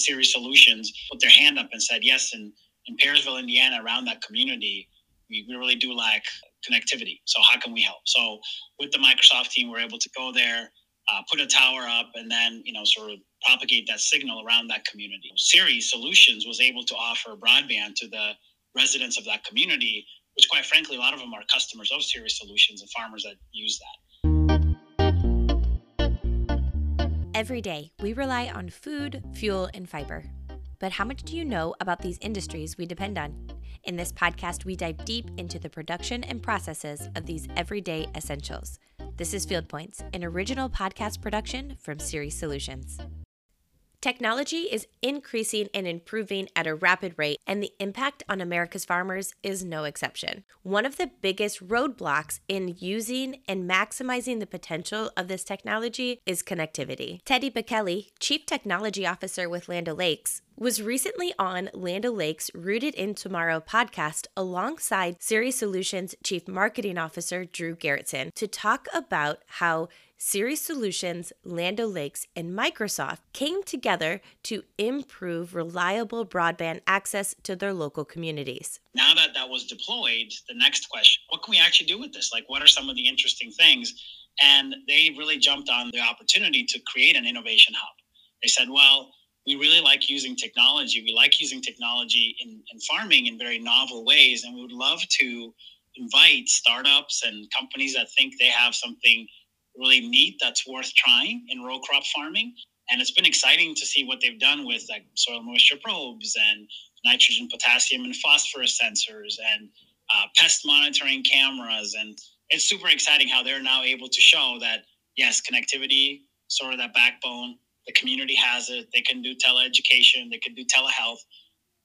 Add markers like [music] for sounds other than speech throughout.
Ceres Solutions put their hand up and said, yes, in, in Perrysville, Indiana, around that community, we, we really do lack connectivity. So how can we help? So with the Microsoft team, we're able to go there, uh, put a tower up, and then you know sort of propagate that signal around that community. Ceres Solutions was able to offer broadband to the residents of that community, which quite frankly, a lot of them are customers of Ceres Solutions and farmers that use that. Every day, we rely on food, fuel, and fiber. But how much do you know about these industries we depend on? In this podcast, we dive deep into the production and processes of these everyday essentials. This is Field Points, an original podcast production from Ceres Solutions. Technology is increasing and improving at a rapid rate, and the impact on America's farmers is no exception. One of the biggest roadblocks in using and maximizing the potential of this technology is connectivity. Teddy Bekele, Chief Technology Officer with Land O'Lakes, was recently on Land O'Lakes Rooted in Tomorrow podcast alongside Ceres Solutions Chief Marketing Officer Drew Gerritsen to talk about how Ceres Solutions, Land O'Lakes, and Microsoft came together to improve reliable broadband access to their local communities. Now that that was deployed, the next question what can we actually do with this? Like, what are some of the interesting things? And they really jumped on the opportunity to create an innovation hub. They said, well, we really like using technology. We like using technology in, in farming in very novel ways. And we would love to invite startups and companies that think they have something really neat that's worth trying in row crop farming. And it's been exciting to see what they've done with like soil moisture probes and nitrogen, potassium, and phosphorus sensors and uh, pest monitoring cameras. And it's super exciting how they're now able to show that, yes, connectivity, sort of that backbone, the community has it. They can do teleeducation, they can do telehealth.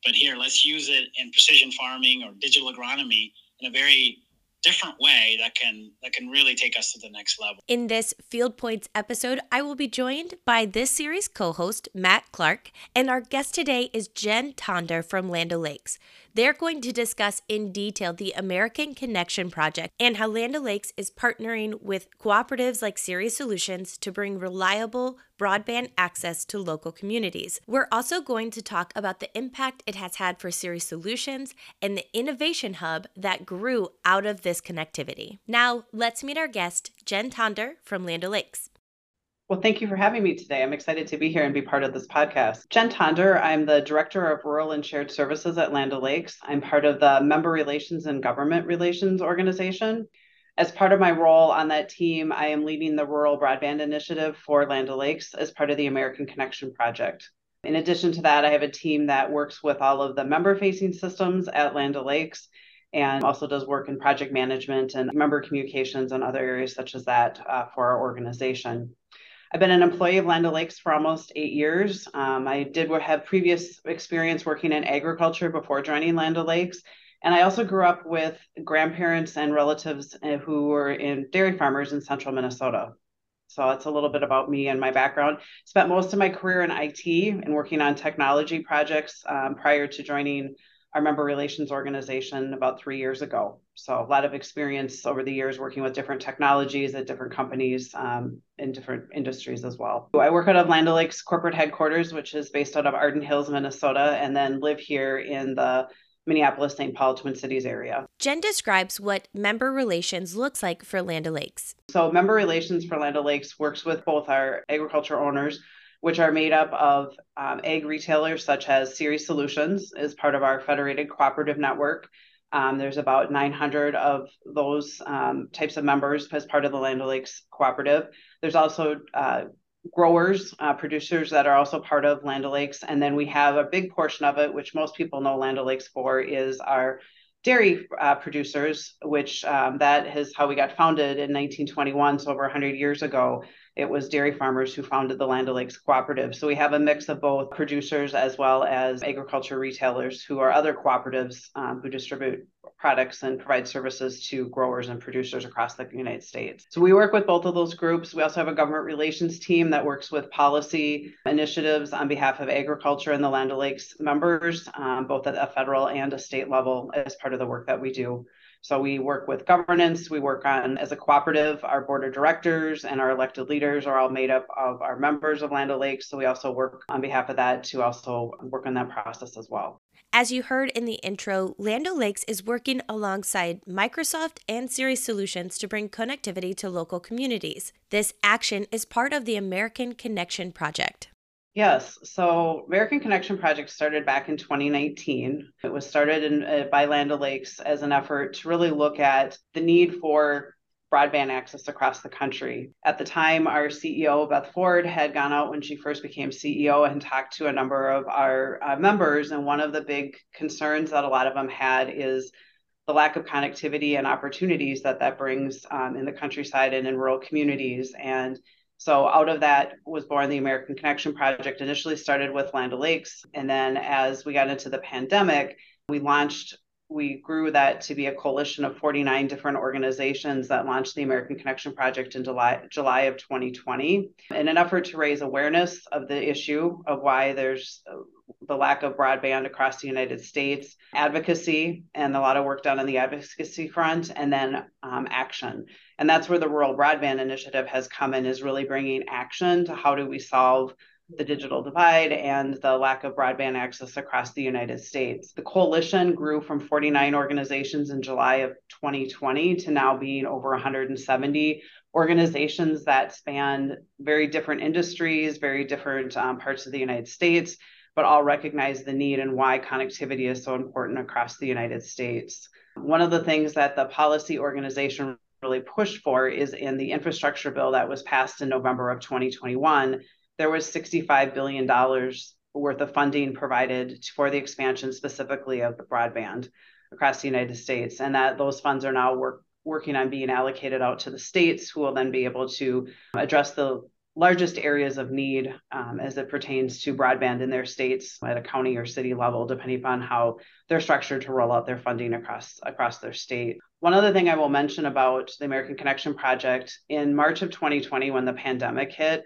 But here, let's use it in precision farming or digital agronomy in a very different way that can that can really take us to the next level. In this Field Points episode, I will be joined by this series co-host Matt Clark, and our guest today is Jen Tonder from Land O'Lakes. They're going to discuss in detail the American Connection Project and how Land O'Lakes is partnering with cooperatives like Ceres Solutions to bring reliable broadband access to local communities. We're also going to talk about the impact it has had for Ceres Solutions and the innovation hub that grew out of this connectivity. Now, let's meet our guest, Jen Tonder from Land O'Lakes. Well, thank you for having me today. I'm excited to be here and be part of this podcast. Jen Tonder, I'm the Director of Rural and Shared Services at Land O'Lakes. I'm part of the Member Relations and Government Relations organization. As part of my role on that team, I am leading the Rural Broadband Initiative for Land O'Lakes as part of the American Connection Project. In addition to that, I have a team that works with all of the member facing systems at Land O'Lakes and also does work in project management and member communications and other areas such as that uh, for our organization. I've been an employee of Land O'Lakes for almost eight years. Um, I did have previous experience working in agriculture before joining Land O'Lakes. And I also grew up with grandparents and relatives uh, who were in dairy farmers in central Minnesota. So that's a little bit about me and my background. Spent most of my career in IT and working on technology projects um, prior to joining our member relations organization about three years ago. So a lot of experience over the years working with different technologies at different companies um, in different industries as well. I work out of Land O'Lakes corporate headquarters, which is based out of Arden Hills, Minnesota, and then live here in the Minneapolis, St. Paul, Twin Cities area. Jen describes what member relations looks like for Land O'Lakes. So, member relations for Land O'Lakes works with both our agriculture owners which are made up of um, ag retailers such as Ceres Solutions, is part of our federated cooperative network. Um, there's about 900 of those um, types of members as part of the Land O'Lakes cooperative. There's also uh, growers, uh, producers that are also part of Land O'Lakes. And then we have a big portion of it, which most people know Land O'Lakes for, is our dairy uh, producers, which um, that is how we got founded in 1921, so over 100 years ago it was dairy farmers who founded the Land O'Lakes Cooperative. So we have a mix of both producers as well as agriculture retailers who are other cooperatives um, who distribute products and provide services to growers and producers across the United States. So we work with both of those groups. We also have a government relations team that works with policy initiatives on behalf of agriculture and the Land O'Lakes members, um, both at a federal and a state level as part of the work that we do. So we work with governance, we work on as a cooperative, our board of directors and our elected leaders are all made up of our members of Land O'Lakes. So we also work on behalf of that to also work on that process as well. As you heard in the intro, Land O'Lakes is working alongside Microsoft and Ceres Solutions to bring connectivity to local communities. This action is part of the American Connection Project. Yes. So American Connection Project started back in 2019. It was started in, uh, by Land O'Lakes as an effort to really look at the need for broadband access across the country. At the time, our CEO, Beth Ford, had gone out when she first became CEO and talked to a number of our uh, members. And one of the big concerns that a lot of them had is the lack of connectivity and opportunities that that brings um, in the countryside and in rural communities. And so out of that was born the American Connection Project. Initially started with Land O'Lakes, and then as we got into the pandemic, we launched. We grew that to be a coalition of 49 different organizations that launched the American Connection Project in July, July of 2020 in an effort to raise awareness of the issue of why there's the lack of broadband across the United States, advocacy, and a lot of work done on the advocacy front, and then um, action. And that's where the Rural Broadband Initiative has come in, is really bringing action to how do we solve the digital divide and the lack of broadband access across the United States. The coalition grew from 49 organizations in July of 2020 to now being over 170 organizations that span very different industries, very different um, parts of the United States, but all recognize the need and why connectivity is so important across the United States. One of the things that the policy organization really pushed for is in the infrastructure bill that was passed in November of 2021, there was $65 billion worth of funding provided for the expansion specifically of the broadband across the United States. And that those funds are now work, working on being allocated out to the states who will then be able to address the largest areas of need um, as it pertains to broadband in their states at a county or city level, depending upon how they're structured to roll out their funding across across their state. One other thing I will mention about the American Connection Project in March of 2020, when the pandemic hit,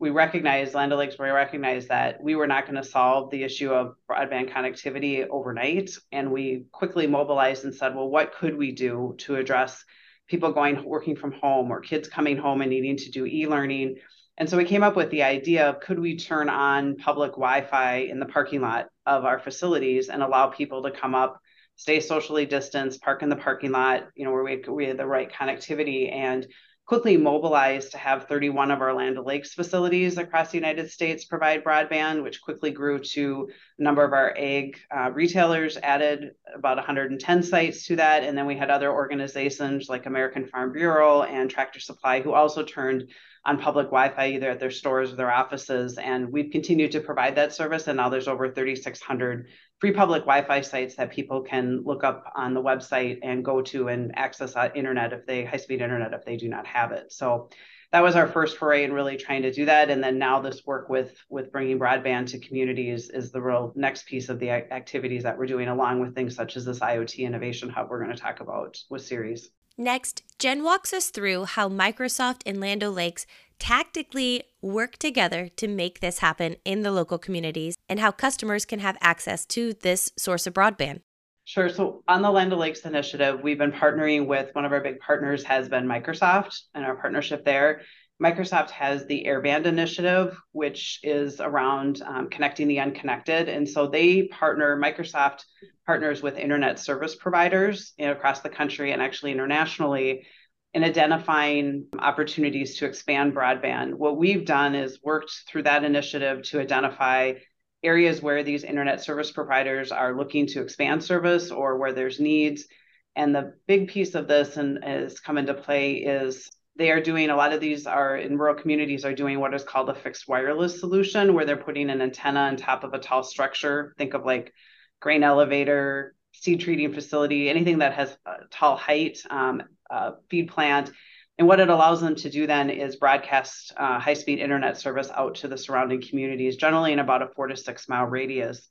we recognized Land O'Lakes, we recognized that we were not going to solve the issue of broadband connectivity overnight. And we quickly mobilized and said, well, what could we do to address people going working from home or kids coming home and needing to do e-learning? And so we came up with the idea of could we turn on public Wi-Fi in the parking lot of our facilities and allow people to come up, stay socially distanced, park in the parking lot, you know, where we, we had the right connectivity and quickly mobilized to have 31 of our Land O'Lakes facilities across the United States provide broadband, which quickly grew to a number of our ag uh, retailers added about 110 sites to that. And then we had other organizations like American Farm Bureau and Tractor Supply who also turned on public Wi-Fi either at their stores or their offices. And we've continued to provide that service. And now there's over 3,600 free public Wi-Fi sites that people can look up on the website and go to and access uh, internet if they high-speed internet if they do not have it. So that was our first foray in really trying to do that. And then now this work with with bringing broadband to communities is the real next piece of the activities that we're doing, along with things such as this IoT innovation hub we're going to talk about with Ceres. Next, Jen walks us through how Microsoft and Land O'Lakes tactically work together to make this happen in the local communities and how customers can have access to this source of broadband. Sure. So on the Land O'Lakes initiative, we've been partnering with one of our big partners has been Microsoft and our partnership there. Microsoft has the Airband initiative, which is around um, connecting the unconnected. And so they partner, Microsoft partners with internet service providers you know, across the country and actually internationally in identifying opportunities to expand broadband. What we've done is worked through that initiative to identify areas where these internet service providers are looking to expand service or where there's needs. And the big piece of this and has come into play is they are doing a lot of these are in rural communities are doing what is called a fixed wireless solution where they're putting an antenna on top of a tall structure. Think of like grain elevator, seed treating facility, anything that has a tall height, um, feed plant. And what it allows them to do then is broadcast uh, high speed internet service out to the surrounding communities, generally in about a four to six mile radius.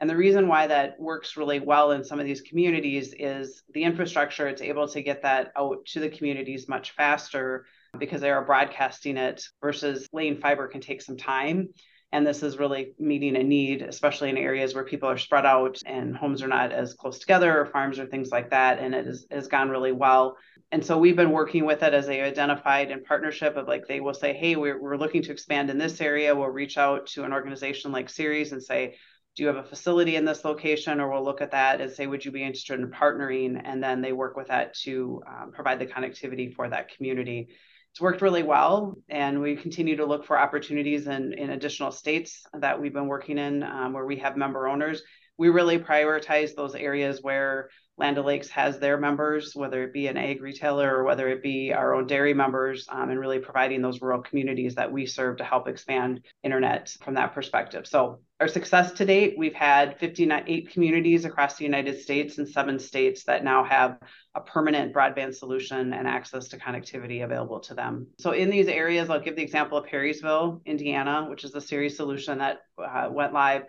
And the reason why that works really well in some of these communities is the infrastructure, it's able to get that out to the communities much faster because they are broadcasting it versus laying fiber can take some time. And this is really meeting a need, especially in areas where people are spread out and homes are not as close together or farms or things like that. And it has, has gone really well. And so we've been working with it as they identified in partnership of like, they will say, hey, we're, we're looking to expand in this area. We'll reach out to an organization like Ceres and say, do you have a facility in this location? Or we'll look at that and say, would you be interested in partnering? And then they work with that to um, provide the connectivity for that community it's worked really well and we continue to look for opportunities in, in additional states that we've been working in um, where we have member owners we really prioritize those areas where Land O'Lakes has their members, whether it be an ag retailer or whether it be our own dairy members, um, and really providing those rural communities that we serve to help expand internet from that perspective. So, our success to date, we've had 58 communities across the United States and seven states that now have a permanent broadband solution and access to connectivity available to them. So, in these areas, I'll give the example of Perrysville, Indiana, which is the Ceres solution that uh, went live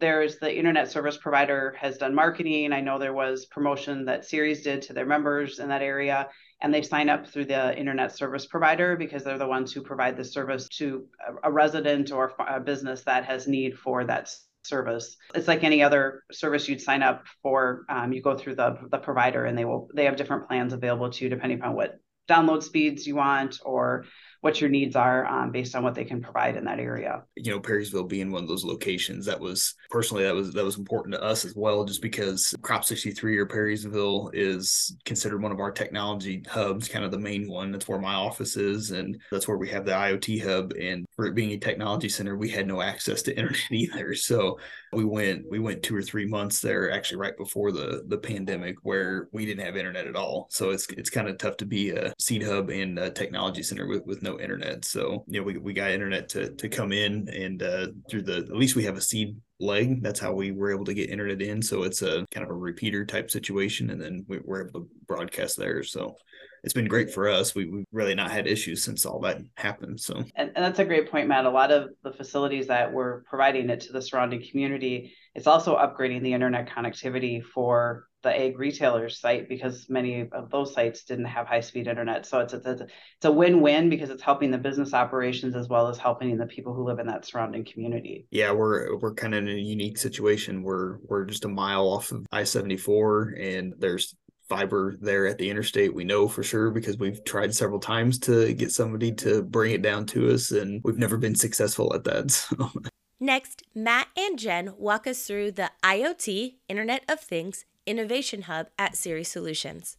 there's the internet service provider has done marketing. I know there was promotion that Ceres did to their members in that area, and they sign up through the internet service provider because they're the ones who provide the service to a resident or a business that has need for that service. It's like any other service you'd sign up for. Um, you go through the the provider, and they will they have different plans available to you depending upon what download speeds you want or what your needs are um, based on what they can provide in that area. You know, Perrysville being one of those locations that was personally that was that was important to us as well, just because Crop 63 or Perrysville is considered one of our technology hubs, kind of the main one. That's where my office is, and that's where we have the IoT hub. And for it being a technology center, we had no access to [laughs] internet either. So we went we went two or three months there, actually right before the the pandemic, where we didn't have internet at all. So it's it's kind of tough to be a seed hub and a technology center with with no internet. So you know, we, we got internet to to come in, and uh, through the at least we have a seed leg. That's how we were able to get internet in. So it's a kind of a repeater type situation, and then we were able to broadcast there. So it's been great for us. We, we've really not had issues since all that happened. So, and, and that's a great point, Matt. A lot of the facilities that we're providing it to the surrounding community, it's also upgrading the internet connectivity for the ag retailers site because many of those sites didn't have high speed internet. So it's, it's, it's a win win because it's helping the business operations as well as helping the people who live in that surrounding community. Yeah, we're we're kind of in a unique situation. We're we're just a mile off of I seventy four, and there's fiber there at the interstate. We know for sure because we've tried several times to get somebody to bring it down to us, and we've never been successful at that. [laughs] So. Next, Matt and Jen walk us through the IoT, Internet of Things, Innovation Hub at Ceres Solutions.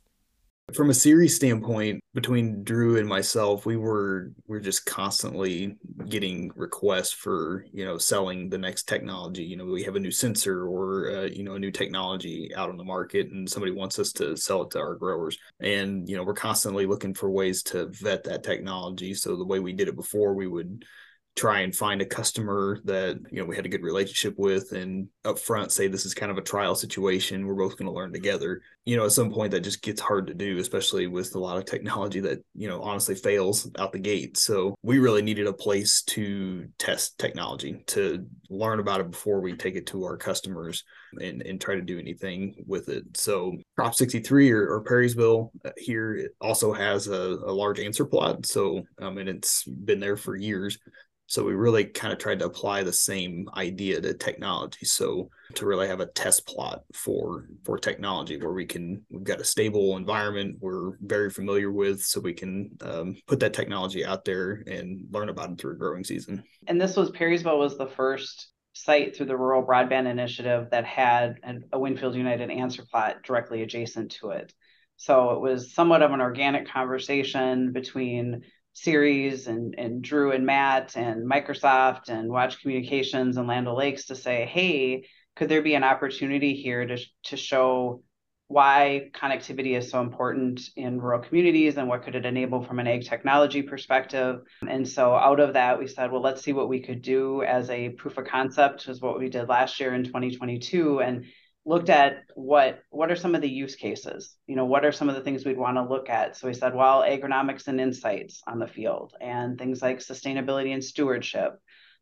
From a Ceres standpoint, between Drew and myself, we were we're just constantly getting requests for you know selling the next technology. You know, we have a new sensor or uh, you know a new technology out on the market, and somebody wants us to sell it to our growers. And you know, we're constantly looking for ways to vet that technology. So the way we did it before, we would try and find a customer that you know we had a good relationship with and up front say this is kind of a trial situation. We're both going to learn together. You know at some point that just gets hard to do especially with a lot of technology that you know honestly fails out the gate. So we really needed a place to test technology to learn about it before we take it to our customers and, and try to do anything with it. So Crop 63 or, or perrysville uh, here also has a, a large answer plot. So um, and it's been there for years so we really kind of tried to apply the same idea to technology. So to really have a test plot for for technology where we can we've got a stable environment we're very familiar with, so we can um, put that technology out there and learn about it through a growing season. And this was Perrysville was the first site through the Rural Broadband Initiative that had a Winfield United answer plot directly adjacent to it. So it was somewhat of an organic conversation between Ceres and, and Drew and Matt and Microsoft and Watch Communications and Land O'Lakes to say, hey, could there be an opportunity here to, to show why connectivity is so important in rural communities and what could it enable from an ag technology perspective. And so out of that, we said, well, let's see what we could do as a proof of concept, is what we did last year in 2022. And looked at what what are some of the use cases? You know what are some of the things we'd want to look at? So we said well agronomics and insights on the field and things like sustainability and stewardship.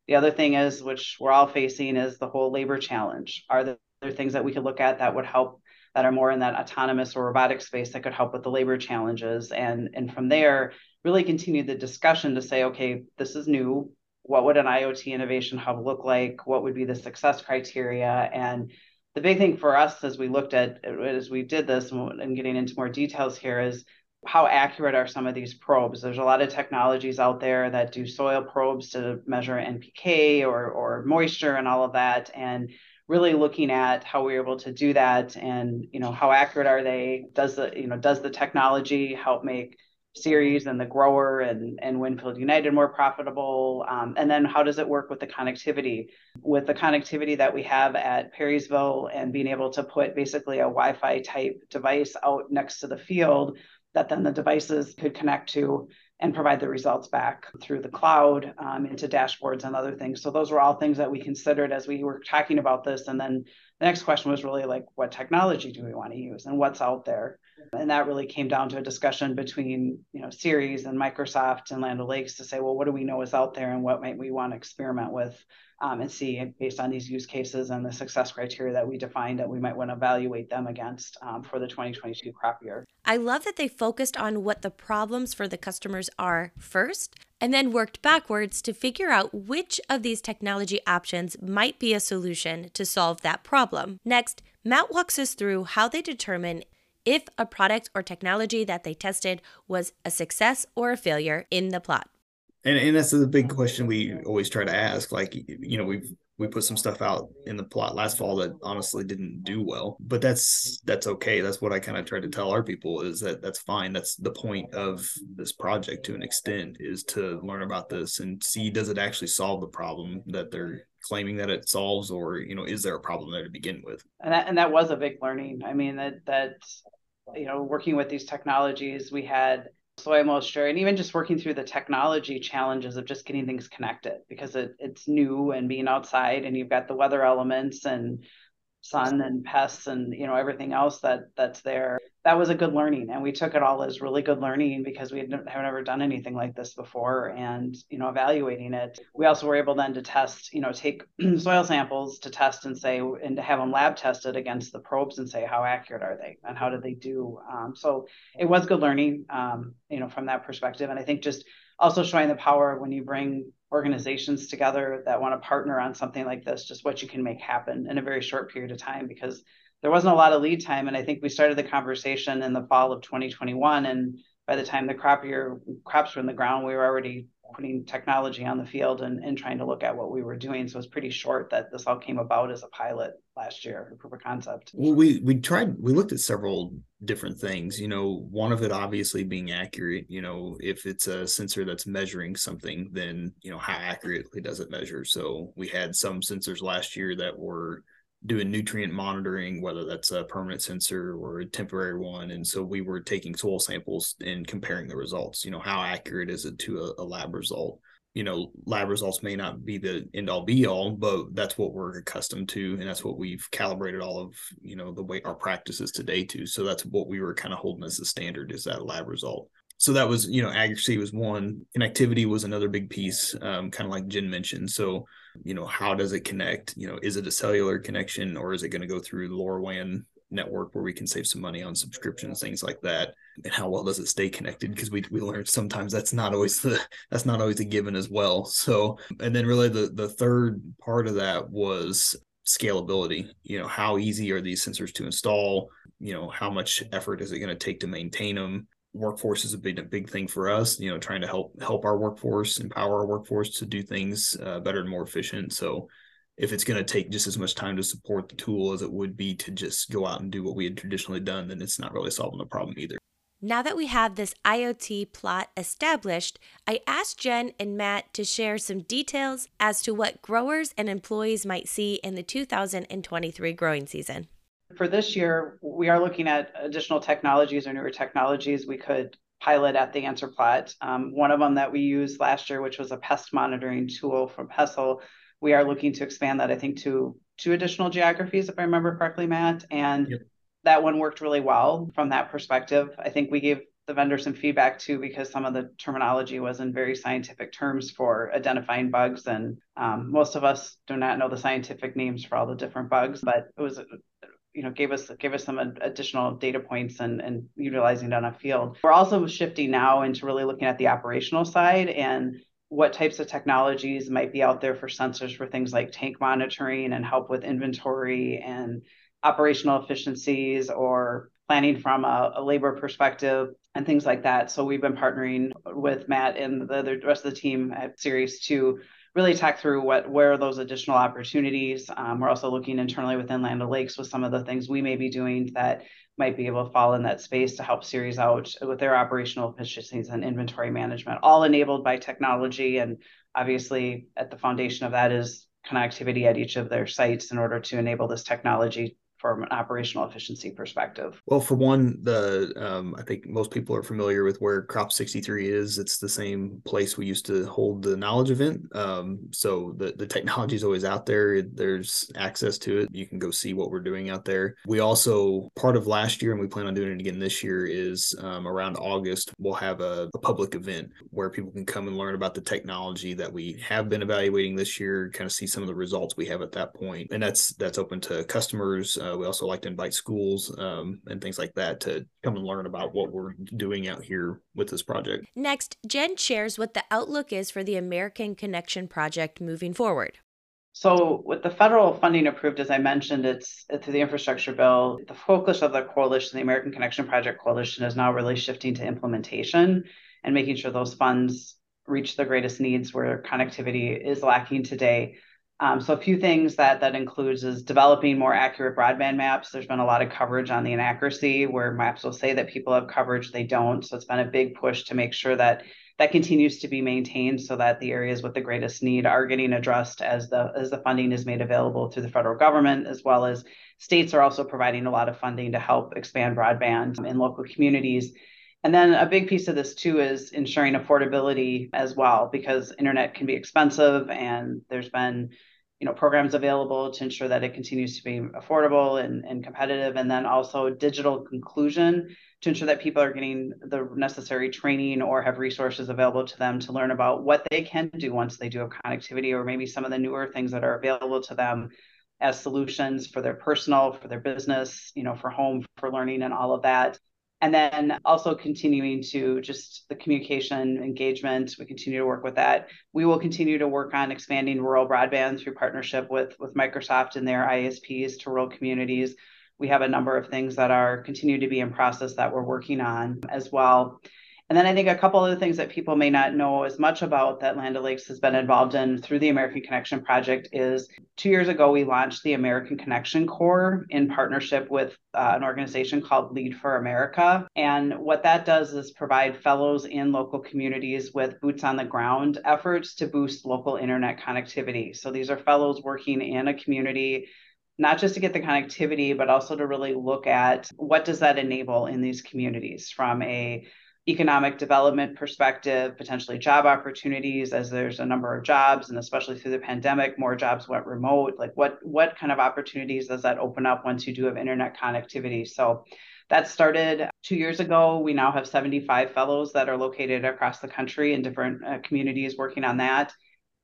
The other thing is which we're all facing is the whole labor challenge. Are there things that we could look at that would help that are more in that autonomous or robotic space that could help with the labor challenges? And and from there really continue the discussion to say okay this is new. What would an IoT innovation hub look like? What would be the success criteria? And the big thing for us as we looked at as we did this and getting into more details here is how accurate are some of these probes? There's a lot of technologies out there that do soil probes to measure NPK or, or moisture and all of that. And really looking at how we're able to do that and you know how accurate are they does the you know does the technology help make Ceres and the grower and, and Winfield United more profitable? Um, and then how does it work with the connectivity? With the connectivity that we have at Perrysville and being able to put basically a Wi Fi type device out next to the field that then the devices could connect to and provide the results back through the cloud um, into dashboards and other things. So those were all things that we considered as we were talking about this. And then the next question was really like, what technology do we want to use and what's out there? And that really came down to a discussion between, you know, Ceres and Microsoft and Land O'Lakes to say, well, what do we know is out there and what might we want to experiment with um, and see based on these use cases and the success criteria that we defined that we might want to evaluate them against um, for the 2022 crop year. I love that they focused on what the problems for the customers are first and then worked backwards to figure out which of these technology options might be a solution to solve that problem. Next, Matt walks us through how they determine if a product or technology that they tested was a success or a failure in the plot. And and that's the big question we always try to ask. Like, you know, we've we put some stuff out in the plot last fall that honestly didn't do well but that's that's okay that's what i kind of try to tell our people is that that's fine that's the point of this project to an extent is to learn about this and see does it actually solve the problem that they're claiming that it solves or you know is there a problem there to begin with and that, and that was a big learning i mean that that you know working with these technologies we had soil moisture and even just working through the technology challenges of just getting things connected because it, it's new and being outside and you've got the weather elements and sun and pests and you know everything else that that's there that was a good learning and we took it all as really good learning because we had never done anything like this before and you know evaluating it. We also were able then to test you know take [clears throat] soil samples to test and say and to have them lab tested against the probes and say how accurate are they and how did they do? Um, so it was good learning um, you know from that perspective and i think just also showing the power when you bring organizations together that want to partner on something like this, just what you can make happen in a very short period of time because there wasn't a lot of lead time. And I think we started the conversation in the fall of 2021. And by the time the crop year crops were in the ground, we were already putting technology on the field and, and trying to look at what we were doing. So it's pretty short that this all came about as a pilot last year, a proof of concept. Well, we we tried we looked at several different things. You know, one of it obviously being accurate. You know, if it's a sensor that's measuring something, then you know how accurately does it measure? So we had some sensors last year that were doing nutrient monitoring, whether that's a permanent sensor or a temporary one. And so we were taking soil samples and comparing the results. You know, how accurate is it to a, a lab result? You know, lab results may not be the end all be all, but that's what we're accustomed to. And that's what we've calibrated all of, you know, the way our practices today to. So that's what we were kind of holding as the standard is that lab result so that was you know accuracy was one connectivity was another big piece um, kind of like jen mentioned so you know how does it connect? You know is it a cellular connection or is it going to go through the LoRaWAN network where we can save some money on subscriptions things like that? And how well does it stay connected? Because we, we learned sometimes that's not always the that's not always a given as well. So and then really the the third part of that was scalability. You know how easy are these sensors to install? You know how much effort is it going to take to maintain them workforce a big a big thing for us you know trying to help help our workforce empower our workforce to do things uh, better and more efficient. So if it's going to take just as much time to support the tool as it would be to just go out and do what we had traditionally done then it's not really solving the problem either. Now that we have this IoT plot established, I asked Jen and Matt to share some details as to what growers and employees might see in the 2023 growing season for this year, we are looking at additional technologies or newer technologies we could pilot at the answer plot. Um, one of them that we used last year, which was a pest monitoring tool from Pessl, we are looking to expand that, I think, to two additional geographies, if I remember correctly, Matt. And yep. that one worked really well from that perspective. I think we gave the vendor some feedback too because some of the terminology was in very scientific terms for identifying bugs and um, most of us do not know the scientific names for all the different bugs but it was you know gave us gave us some additional data points and and utilizing it on a field we're also shifting now into really looking at the operational side and what types of technologies might be out there for sensors for things like tank monitoring and help with inventory and operational efficiencies or planning from a, a, labor perspective and things like that. So we've been partnering with Matt and the, the rest of the team at Ceres to really talk through what where are those additional opportunities. Um, we're also looking internally within Land O'Lakes with some of the things we may be doing that might be able to fall in that space to help Ceres out with their operational efficiencies and inventory management, all enabled by technology. And obviously, at the foundation of that is connectivity at each of their sites in order to enable this technology from an operational efficiency perspective? Well, for one, the um, I think most people are familiar with where Crop 63 is. It's the same place we used to hold the knowledge event. Um, so the the technology is always out there. There's access to it. You can go see what we're doing out there. We also part of last year, and we plan on doing it again this year. Is um, around August we'll have a, a public event where people can come and learn about the technology that we have been evaluating this year. Kind of see some of the results we have at that point. and that's that's open to customers. Uh, we also like to invite schools um, and things like that to come and learn about what we're doing out here with this project. Next, Jen shares what the outlook is for the American Connection project moving forward. So, with the federal funding approved, as I mentioned, it's, it's through the infrastructure bill. The focus of the coalition, the American Connection Project Coalition, is now really shifting to implementation and making sure those funds reach the greatest needs where connectivity is lacking today. Um, so a few things that that includes is developing more accurate broadband maps. There's been a lot of coverage on the inaccuracy where maps will say that people have coverage, they don't. So it's been a big push to make sure that that continues to be maintained so that the areas with the greatest need are getting addressed as the as the funding is made available through the federal government as well as states are also providing a lot of funding to help expand broadband in local communities. And then a big piece of this too is ensuring affordability as well, because internet can be expensive and there's been you know programs available to ensure that it continues to be affordable and, and competitive and then also digital inclusion to ensure that people are getting the necessary training or have resources available to them to learn about what they can do once they do have connectivity or maybe some of the newer things that are available to them as solutions for their personal for their business you know for home for learning and all of that and then also continuing to just the communication engagement we continue to work with that. We will continue to work on expanding rural broadband through partnership with with microsoft and their isps to rural communities. We have a number of things that are continue to be in process that we're working on as well and then I think a couple of the things that people may not know as much about that Land O'Lakes has been involved in through the American Connection Project is two years ago, we launched the American Connection Corps in partnership with uh, an organization called Lead for America. And what that does is provide fellows in local communities with boots on the ground efforts to boost local internet connectivity. So these are fellows working in a community not just to get the connectivity, but also to really look at what does that enable in these communities from a economic development perspective, potentially job opportunities as there's a number of jobs and especially through the pandemic, more jobs went remote. Like what what kind of opportunities does that open up once you do have internet connectivity? So that started two years ago. We now have 75 fellows that are located across the country in different uh, communities working on that.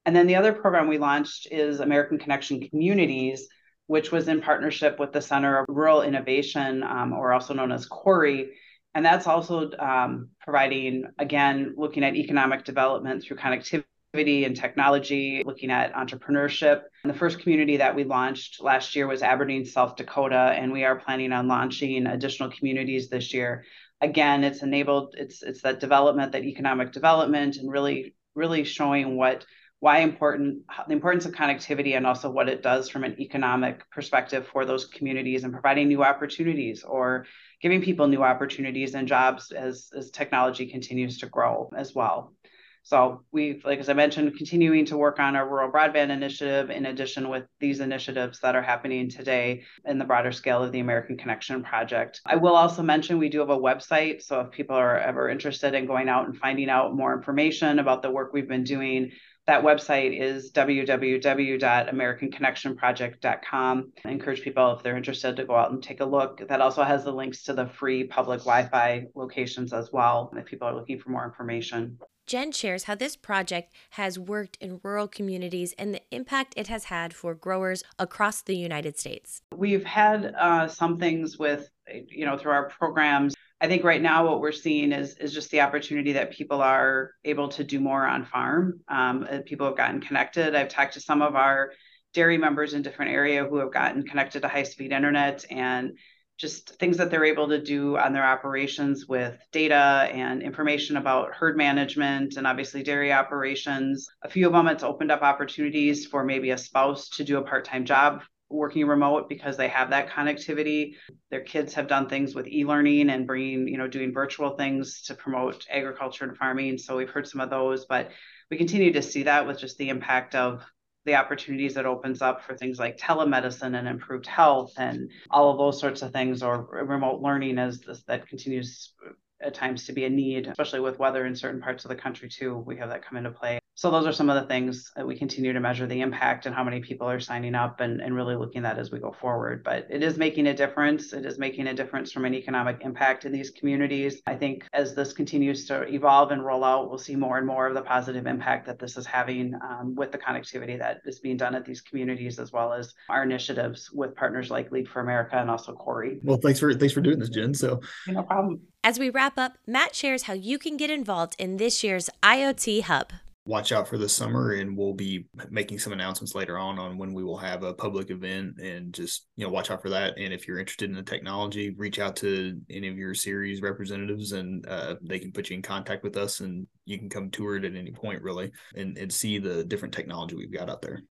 And then the other program we launched is American Connection Communities, which was in partnership with the Center of Rural Innovation, um, or also known as CORI and that's also um, providing, again, looking at economic development through connectivity and technology, looking at entrepreneurship. And the first community that we launched last year was Aberdeen, South Dakota, and we are planning on launching additional communities this year. Again, it's enabled, it's it's that development, that economic development, and really, really showing what why important the importance of connectivity and also what it does from an economic perspective for those communities and providing new opportunities or giving people new opportunities and jobs as, as technology continues to grow as well. So we've, like as I mentioned, continuing to work on our rural broadband initiative in addition with these initiatives that are happening today in the broader scale of the American Connection Project. I will also mention we do have a website. So if people are ever interested in going out and finding out more information about the work we've been doing, that website is www.americanconnectionproject.com. I encourage people, if they're interested, to go out and take a look. That also has the links to the free public Wi Fi locations as well, if people are looking for more information. Jen shares how this project has worked in rural communities and the impact it has had for growers across the United States. We've had uh, some things with, you know, through our programs I think right now what we're seeing is is just the opportunity that people are able to do more on farm. Um, people have gotten connected. I've talked to some of our dairy members in different area who have gotten connected to high speed internet and just things that they're able to do on their operations with data and information about herd management and obviously dairy operations. A few of them, it's opened up opportunities for maybe a spouse to do a part time job working remote because they have that connectivity. Their kids have done things with e-learning and bringing, you know, doing virtual things to promote agriculture and farming. So we've heard some of those, but we continue to see that with just the impact of the opportunities that opens up for things like telemedicine and improved health and all of those sorts of things or remote learning as this, that continues at times to be a need especially with weather in certain parts of the country too we have that come into play so those are some of the things that we continue to measure the impact and how many people are signing up and, and really looking at as we go forward. But it is making a difference. It is making a difference from an economic impact in these communities. I think as this continues to evolve and roll out, we'll see more and more of the positive impact that this is having um, with the connectivity that is being done at these communities, as well as our initiatives with partners like Lead for America and also CORI. Well, thanks for thanks for doing this, Jen. So no problem. As we wrap up, Matt shares how you can get involved in this year's IoT Hub watch out for the summer and we'll be making some announcements later on on when we will have a public event and just you know watch out for that and if you're interested in the technology reach out to any of your Ceres representatives and uh, they can put you in contact with us and you can come tour it at any point really and, and see the different technology we've got out there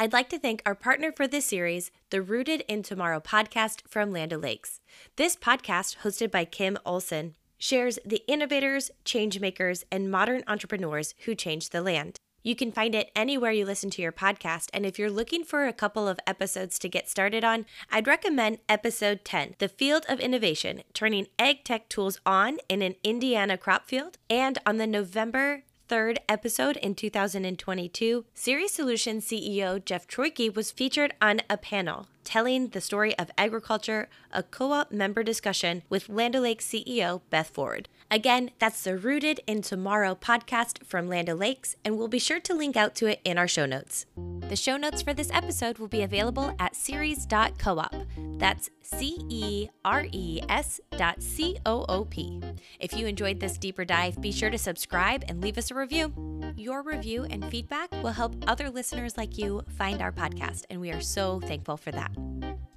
I'd like to thank our partner for this series, the Rooted in Tomorrow podcast from Land O'Lakes. This podcast, hosted by Kim Olson, shares the innovators, changemakers, and modern entrepreneurs who changed the land. You can find it anywhere you listen to your podcast. And if you're looking for a couple of episodes to get started on, I'd recommend episode 10 The Field of Innovation Turning Ag Tech Tools On in an Indiana Crop Field. And on the November third episode in 2022, Ceres Solutions CEO Jeff Troike was featured on a panel telling the story of agriculture, a co op member discussion with Land O'Lakes CEO Beth Ford. Again, that's the Rooted in Tomorrow podcast from Land O'Lakes, and we'll be sure to link out to it in our show notes. The show notes for this episode will be available at ceres.coop. That's C E R E S dot C O O P. If you enjoyed this deeper dive, be sure to subscribe and leave us a review. Your review and feedback will help other listeners like you find our podcast, and we are so thankful for that. Thank you.